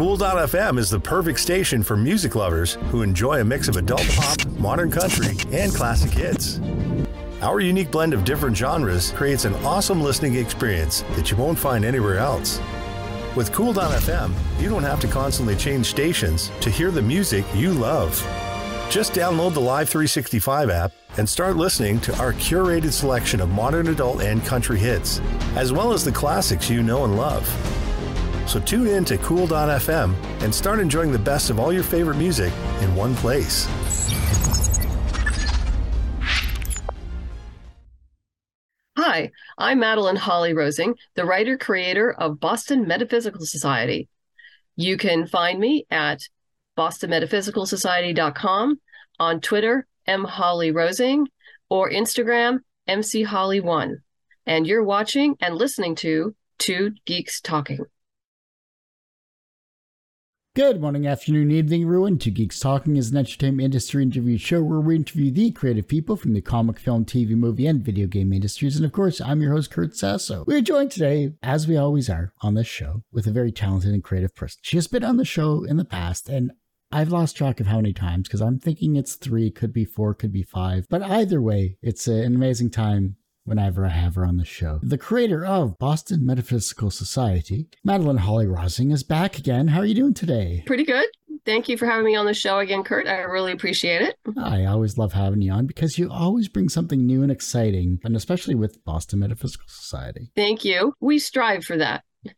Cool.fm is the perfect station for music lovers who enjoy a mix of adult pop, modern country, and classic hits. Our unique blend of different genres creates an awesome listening experience that you won't find anywhere else. With Cool.fm, you don't have to constantly change stations to hear the music you love. Just download the Live 365 app and start listening to our curated selection of modern adult and country hits, as well as the classics you know and love. So tune in to Cool.fm and start enjoying the best of all your favorite music in one place. Hi, I'm Madeleine Holly Rosing, the writer creator of Boston Metaphysical Society. You can find me at bostonmetaphysicalsociety.com, on Twitter, M Holly Rosing, or Instagram, MC Holly1. And you're watching and listening to Two Geeks Talking. Good morning, afternoon, evening, everyone. Two Geeks Talking is an entertainment industry interview show where we interview the creative people from the comic, film, TV, movie, and video game industries. And of course, I'm your host, Kurt Sasso. We are joined today, as we always are on this show, with a very talented and creative person. She has been on the show in the past, and I've lost track of how many times because I'm thinking it's three, could be four, could be five. But either way, it's an amazing time whenever I have her on the show. The creator of Boston Metaphysical Society, Madeleine Holly Rosing, is back again. How are you doing today? Pretty good. Thank you for having me on the show again, Kurt. I really appreciate it. I always love having you on because you always bring something new and exciting, and especially with Boston Metaphysical Society. Thank you. We strive for that.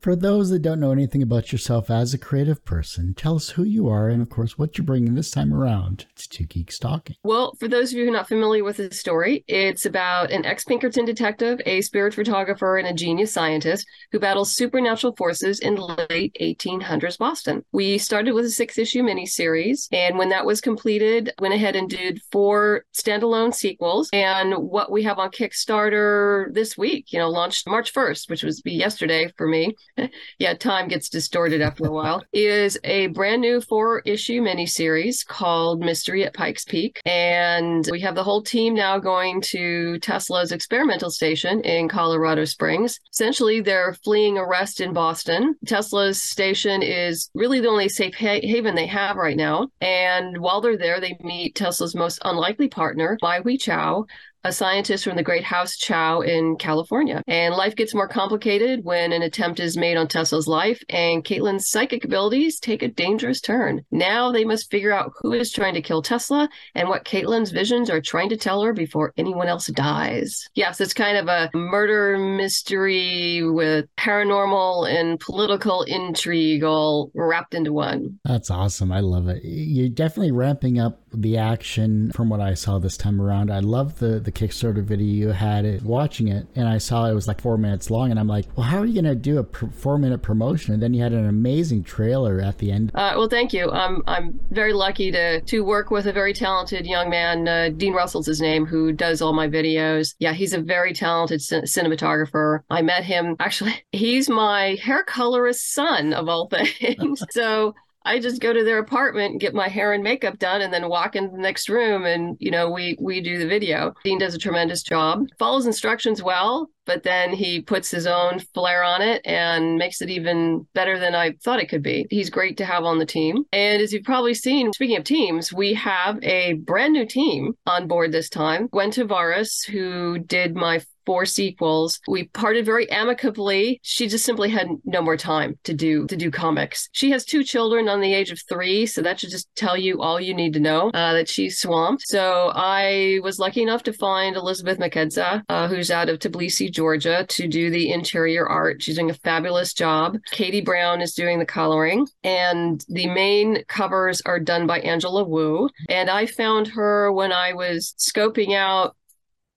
For those that don't know anything about yourself as a creative person, tell us who you are and, of course, what you're bringing this time around to Two Geeks Talking. Well, for those of you who are not familiar with the story, it's about an ex Pinkerton detective, a spirit photographer, and a genius scientist who battles supernatural forces in the late 1800s Boston. We started with a six issue miniseries, and when that was completed, went ahead and did four standalone sequels. And what we have on Kickstarter this week, you know, launched March 1st, which was yesterday for me me, yeah, time gets distorted after a while, is a brand new four issue miniseries called Mystery at Pikes Peak. And we have the whole team now going to Tesla's experimental station in Colorado Springs. Essentially, they're fleeing arrest in Boston. Tesla's station is really the only safe ha- haven they have right now. And while they're there, they meet Tesla's most unlikely partner, Bai Hui Chao, a scientist from the Great House Chow in California. And life gets more complicated when an attempt is made on Tesla's life, and Caitlin's psychic abilities take a dangerous turn. Now they must figure out who is trying to kill Tesla and what Caitlin's visions are trying to tell her before anyone else dies. Yes, it's kind of a murder mystery with paranormal and political intrigue all wrapped into one. That's awesome. I love it. You're definitely ramping up the action from what I saw this time around. I love the the Kickstarter video you had it watching it, and I saw it was like four minutes long, and I'm like, well, how are you gonna do a pr- four minute promotion? And then you had an amazing trailer at the end. Uh, well, thank you. Um, I'm very lucky to to work with a very talented young man. Uh, Dean Russell's his name, who does all my videos. Yeah, he's a very talented c- cinematographer. I met him actually. He's my hair colorist son of all things. so I just go to their apartment get my hair and makeup done and then walk in the next room and you know we we do the video. Dean does a tremendous job. Follows instructions well, but then he puts his own flair on it and makes it even better than I thought it could be. He's great to have on the team. And as you've probably seen, speaking of teams, we have a brand new team on board this time. Gwen Tavares, who did my four sequels. We parted very amicably. She just simply had no more time to do to do comics. She has two children on the age of three, so that should just tell you all you need to know uh, that she's swamped. So I was lucky enough to find Elisabeth Mkheidze, uh, who's out of Tbilisi, Georgia, to do the interior art. She's doing a fabulous job. Kaytee Brown is doing the coloring, and the main covers are done by Angela Wu. And I found her when I was scoping out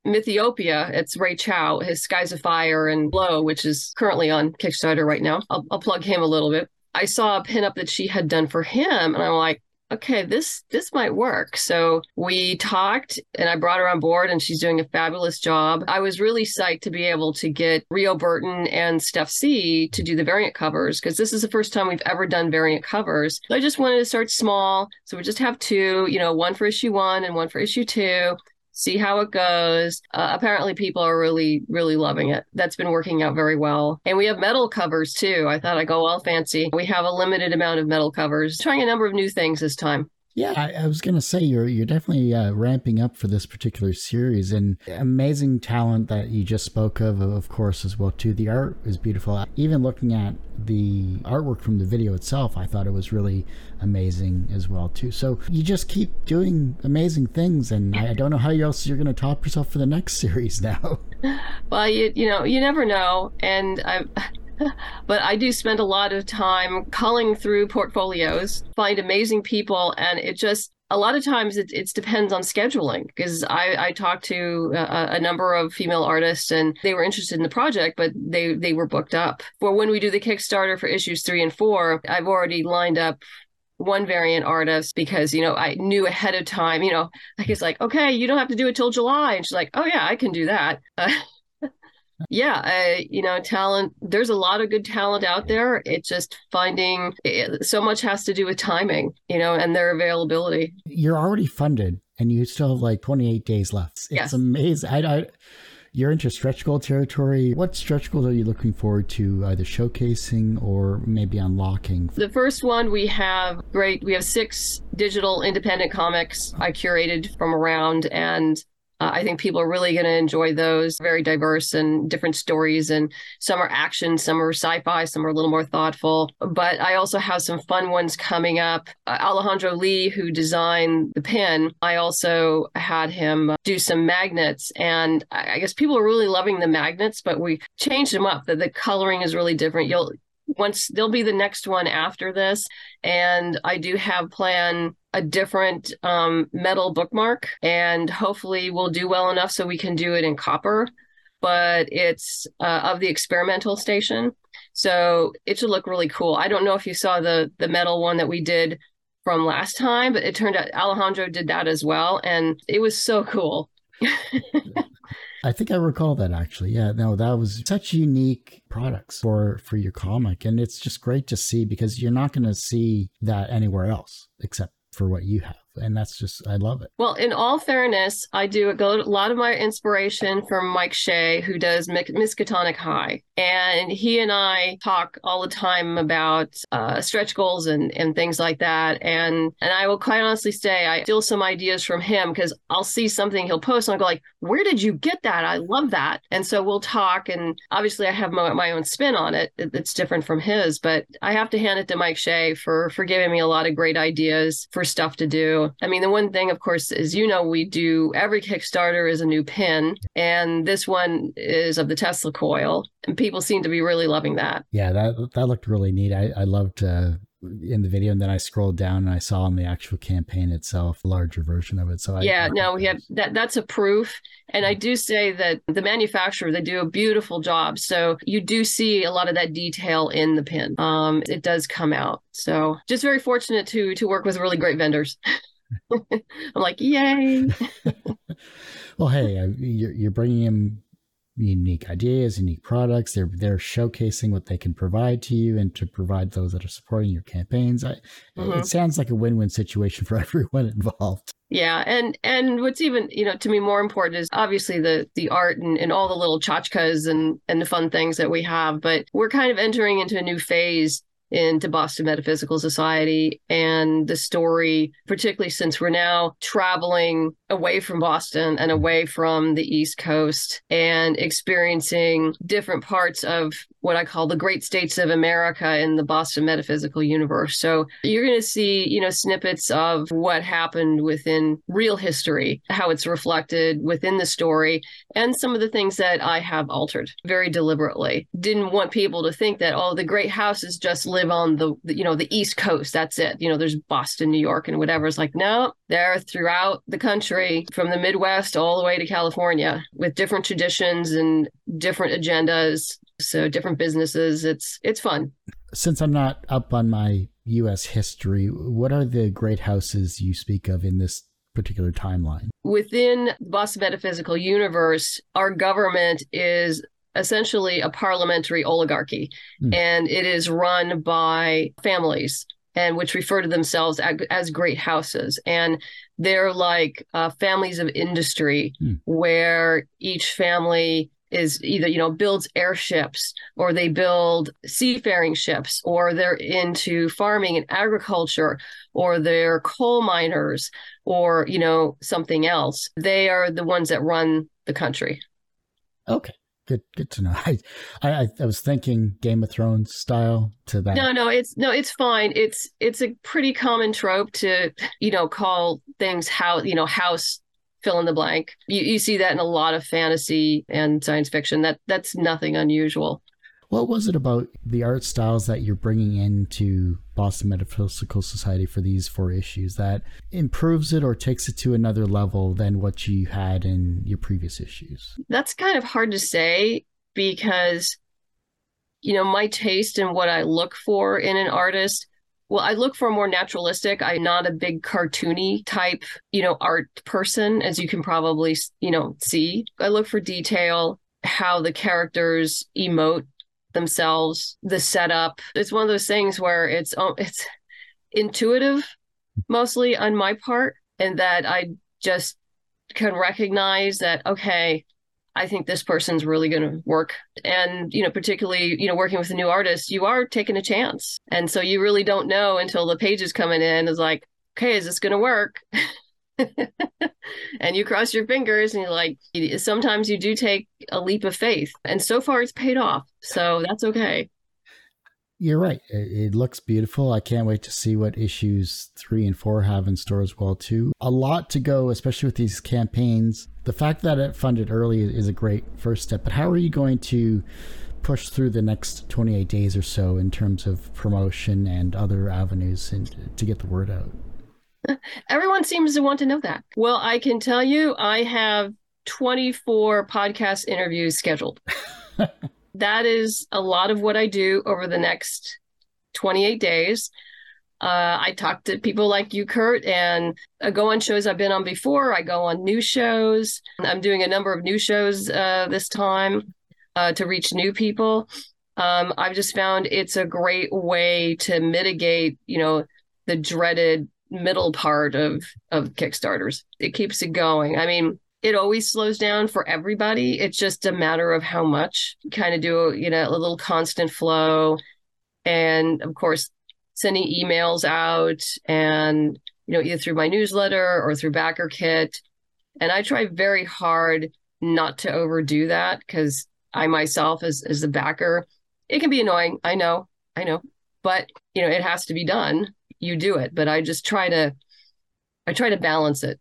Mythiopia, it's Ray Chow, his Skies of Fire and Blow, which is currently on Kickstarter right now. I'll, I'll plug him a little bit. I saw a pinup that she had done for him, and I'm like, okay, this this might work. So we talked and I brought her on board and she's doing a fabulous job. I was really psyched to be able to get Rio Burton and Steph C to do the variant covers because this is the first time we've ever done variant covers. I just wanted to start small. So we just have two, you know, one for issue one and one for issue two see how it goes. Uh, apparently, people are really, really loving it. That's been working out very well. And we have metal covers too. I thought I'd go all fancy. We have a limited amount of metal covers, trying a number of new things this time. Yeah, I, I, was gonna say you're you're definitely uh, ramping up for this particular series, and amazing talent that you just spoke of, of course, as well too. The art is beautiful. Even looking at the artwork from the video itself, I thought it was really amazing as well too. So you just keep doing amazing things, and I, don't know how else you're gonna top yourself for the next series now. Well, you you know you never know, and I but I do spend a lot of time culling through portfolios, find amazing people, and it just a lot of times it, it depends on scheduling because I, I talked to a, a, number of female artists and they were interested in the project, but they, they were booked up. For when we do the Kickstarter for issues three and four, I've already lined up one variant artist because you know I knew ahead of time. You know, like it's like okay, you don't have to do it till July, and she's like, oh yeah, I can do that. Uh, yeah, I, you know, talent, there's a lot of good talent out there. It's just finding it, so much has to do with timing, you know, and their availability. You're already funded and you still have like 28 days left. It's yes. amazing. I, I, you're into stretch goal territory. What stretch goals are you looking forward to either showcasing or maybe unlocking? The first one we have great. We have six digital independent comics I curated from around and uh, I think people are really going to enjoy those. Very diverse and different stories, and some are action, some are sci-fi, some are a little more thoughtful. But I also have some fun ones coming up. Uh, Alejandro Lee, who designed the pin, I also had him do some magnets, and I guess people are really loving the magnets. But we changed them up. The, the coloring is really different. You'll once there'll be the next one after this. And i do have plan a different um, metal bookmark and hopefully we'll do well enough so we can do it in copper. But it's uh, of the experimental station. So it should look really cool. I don't know if you saw the the metal one that we did from last time but it turned out alejandro did that as well. And it was so cool I think I recall that actually. Yeah, no, that was such unique products for for your comic, and it's just great to see because you're not going to see that anywhere else except for what you have and that's just I love it. Well, in all fairness, I do a lot of my inspiration from Mike Shea, who does Miskatonic High, and he and I talk all the time about uh, stretch goals and and things like that. And and I will quite honestly say I steal some ideas from him because I'll see something he'll post and I'll go like, "Where did you get that? I love that." And so we'll talk, and obviously I have my, my own spin on it. It's different from his, but I have to hand it to Mike Shea for for giving me a lot of great ideas for stuff to do I mean, the one thing, of course, is you know, we do every Kickstarter is a new pin, and this one is of the Tesla coil, and people seem to be really loving that. Yeah, that that looked really neat. I, I loved uh, in the video and then I scrolled down and I saw in the actual campaign itself a larger version of it. So I, yeah, I, no, we have that. That's a proof. And I do say that the manufacturer they do a beautiful job. So you do see a lot of that detail in the pin. Um, it does come out. So just very fortunate to to work with really great vendors. I'm like, yay. well, hey, you're, you're bringing in unique ideas, unique products. They're they're showcasing what they can provide to you and to provide those that are supporting your campaigns. I, mm-hmm. It sounds like a win-win situation for everyone involved. Yeah, and and what's even you know to me more important is obviously the the art and, and all the little tchotchkes and and the fun things that we have. But we're kind of entering into a new phase into Boston Metaphysical Society. And the story, particularly since we're now traveling away from Boston and away from the East Coast and experiencing different parts of what I call the great states of America in the Boston metaphysical universe. So you're going to see, you know, snippets of what happened within real history, how it's reflected within the story, and some of the things that I have altered very deliberately. Didn't want people to think that, oh, the great houses just live on the, you know, the East Coast. That's it. You know, there's Boston, New York, and whatever. It's like, no, they're throughout the country from the Midwest all the way to California with different traditions and different agendas so different businesses it's it's fun since i'm not up on my us history what are the great houses you speak of in this particular timeline within the boston metaphysical universe our government is essentially a parliamentary oligarchy mm. and it is run by families and which refer to themselves as, as great houses. And they're like uh, families of industry hmm. where each family is either you know builds airships or they build seafaring ships or they're into farming and agriculture or they're coal miners or you know something else. They are the ones that run the country. Okay. Good good to know. I i i was thinking game of thrones style to that. No no it's no it's fine. It's it's a pretty common trope to you know call things how you know house fill in the blank. You, you see that in a lot of fantasy and science fiction. That that's nothing unusual. What was it about the art styles that you're bringing into Boston Metaphysical Society for these four issues that improves it or takes it to another level than what you had in your previous issues? That's kind of hard to say because, you know, my taste and what I look for in an artist well, I look for more naturalistic. I'm not a big cartoony type, you know, art person, as you can probably, you know, see. I look for detail, how the characters emote themselves, the setup. It's one of those things where it's oh, it's intuitive, mostly on my part, and that I just can recognize that okay, I think this person's really going to work. And, you know, particularly, you know, working with a new artist, you are taking a chance. And so you really don't know until the page is coming in is like, okay, is this going to work? and you cross your fingers and you're like, sometimes you do take a leap of faith. And so far it's paid off. So that's okay. You're right. It, looks beautiful. I can't wait to see what issues three and four have in store as well too. A lot to go, especially with these campaigns. The fact that it funded early is a great first step. But how are you going to push through the next 28 days or so in terms of promotion and other avenues and to get the word out? Everyone seems to want to know that. Well, I can tell you, I have 24 podcast interviews scheduled. that is a lot of what I do over the next 28 days. Uh, I talk to people like you, Kurt, and I go on shows I've been on before. I go on new shows. I'm doing a number of new shows uh, this time uh, to reach new people. Um, I've just found it's a great way to mitigate, you know, the dreaded middle part of of Kickstarters. It keeps it going. I mean, it always slows down for everybody. It's just a matter of how much. Kind of do you know a little constant flow, and of course sending emails out and you know either through my newsletter or through BackerKit. And I try very hard not to overdo that because I myself as as the backer, it can be annoying. I know, I know, but you know it has to be done. You do it, but I just try to I try to balance it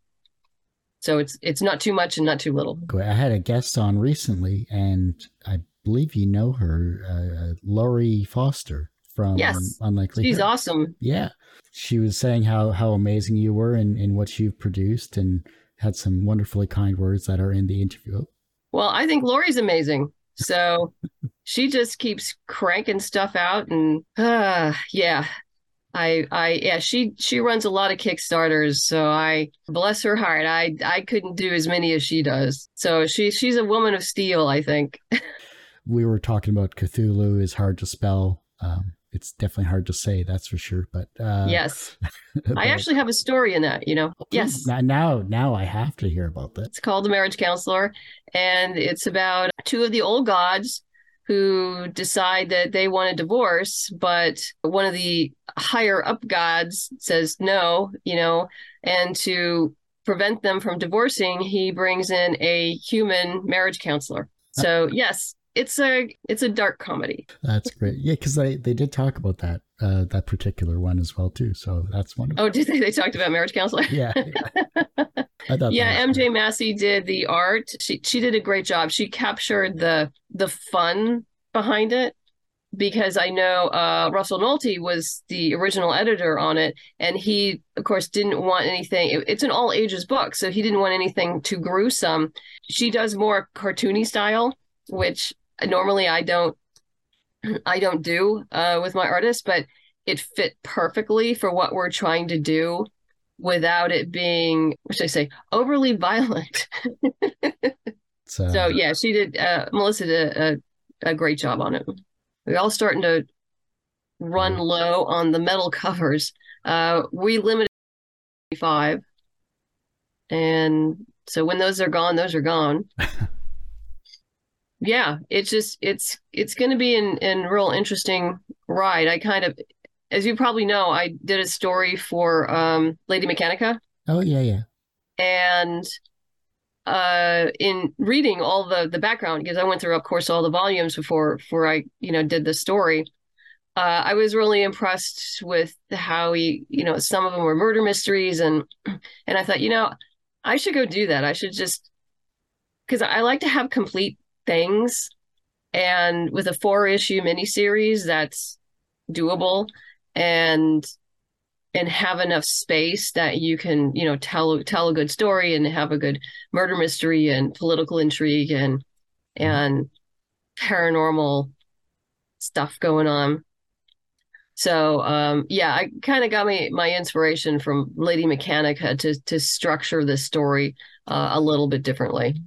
so it's it's not too much and not too little. I had a guest on recently, and I believe you know her, uh, uh Laurie Foster from yes. Unlikely. She's her. awesome. Yeah, she was saying how how amazing you were in in what you've produced, and had some wonderfully kind words that are in the interview. Well, I think Laurie's amazing. So she just keeps cranking stuff out, and uh, yeah, I I yeah, she she runs a lot of Kickstarters, so I bless her heart. I I couldn't do as many as she does. So she she's a woman of steel, I think. we were talking about Cthulhu is hard to spell. Um, it's definitely hard to say, that's for sure. But uh, yes, but, I actually have a story in that. You know, yes. Now, now I have to hear about that. It's called The Marriage Counselor, and it's about two of the old gods who decide that they want a divorce, but one of the higher up gods says no, you know, and to prevent them from divorcing, he brings in a human marriage counselor. So, yes, it's a it's a dark comedy. That's great. Yeah, because they they did talk about that uh, that particular one as well too. So that's wonderful. Oh, did they? They talked about marriage counselor. yeah. yeah, yeah MJ Massey did the art. She she did a great job. She captured the the fun behind it because I know uh, Russell Nohelty was the original editor on it, and he, of course, didn't want anything. It, it's an all ages book, so he didn't want anything too gruesome. She does more cartoony style, which normally I don't, I don't do uh, with my artists, but it fit perfectly for what we're trying to do without it being, what should I say, overly violent. so, so yeah, she did. Uh, Melissa did a, a great job on it we're all starting to run mm-hmm. low on the metal covers. Uh, we limited five, and so when those are gone, those are gone. yeah, it's just it's it's going to be an an real interesting ride. I kind of, as you probably know, I did a story for um, Lady Mechanika. Oh yeah, yeah. And uh, in reading all the the background, because I went through, of course, all the volumes before before I you know did the story. Uh, I was really impressed with how he, you know, some of them were murder mysteries, and and I thought, you know, I should go do that. I should just because I like to have complete things, and with a four issue miniseries, that's doable, and and have enough space that you can you know tell tell a good story and have a good murder mystery and political intrigue and and paranormal stuff going on. So um, yeah i kind of got my my inspiration from lady mechanika to to structure this story uh, a little bit differently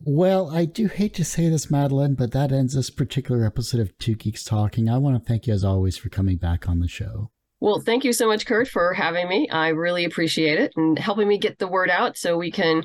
well, I do hate to say this, Madeleine, but that ends this particular episode of Two Geeks Talking. I want to thank you, as always, for coming back on the show. Well, thank you so much, Kurt, for having me. I really appreciate it and helping me get the word out so we can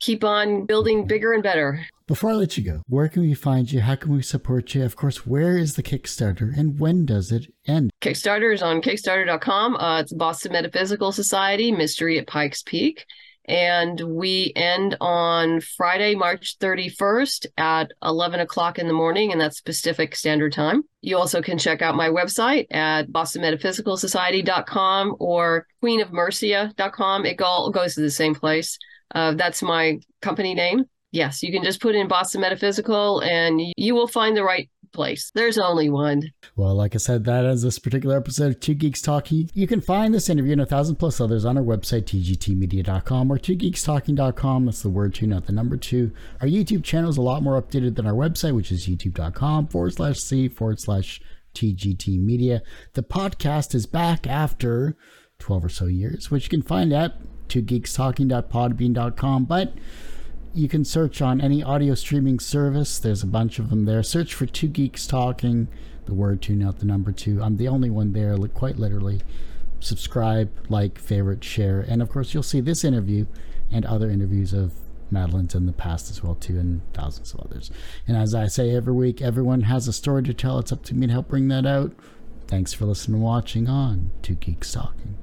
keep on building bigger and better. Before I let you go, where can we find you? How can we support you? Of course, where is the Kickstarter and when does it end? Kickstarter is on Kickstarter.com. Uh, it's Boston Metaphysical Society, Mystery at Pikes Peak and we end on Friday, March 31st at 11 o'clock in the morning, and that's Pacific Standard Time. You also can check out my website at bostonmetaphysicalsociety.com or queenofmercia.com. It all goes to the same place. Uh, that's my company name. Yes, you can just put in Boston Metaphysical and you will find the right place. There's only one. Well, like I said, that is this particular episode of Two Geeks Talking. You can find this interview and a thousand plus others on our website, tgtmedia.com or twogeekstalking.com. That's the word two, not the number two. Our YouTube channel is a lot more updated than our website, which is youtube.com forward slash C forward slash TGT Media. The podcast is back after 12 or so years, which you can find at twogeekstalking.podbean.com. But you can search on any audio streaming service. There's a bunch of them there. Search for Two Geeks Talking, the word two, not the number two. I'm the only one there, quite literally. Subscribe, like, favorite, share, and of course, you'll see this interview and other interviews of Madeleine's in the past as well too, and thousands of others. And as I say every week, everyone has a story to tell. It's up to me to help bring that out. Thanks for listening and watching on Two Geeks Talking.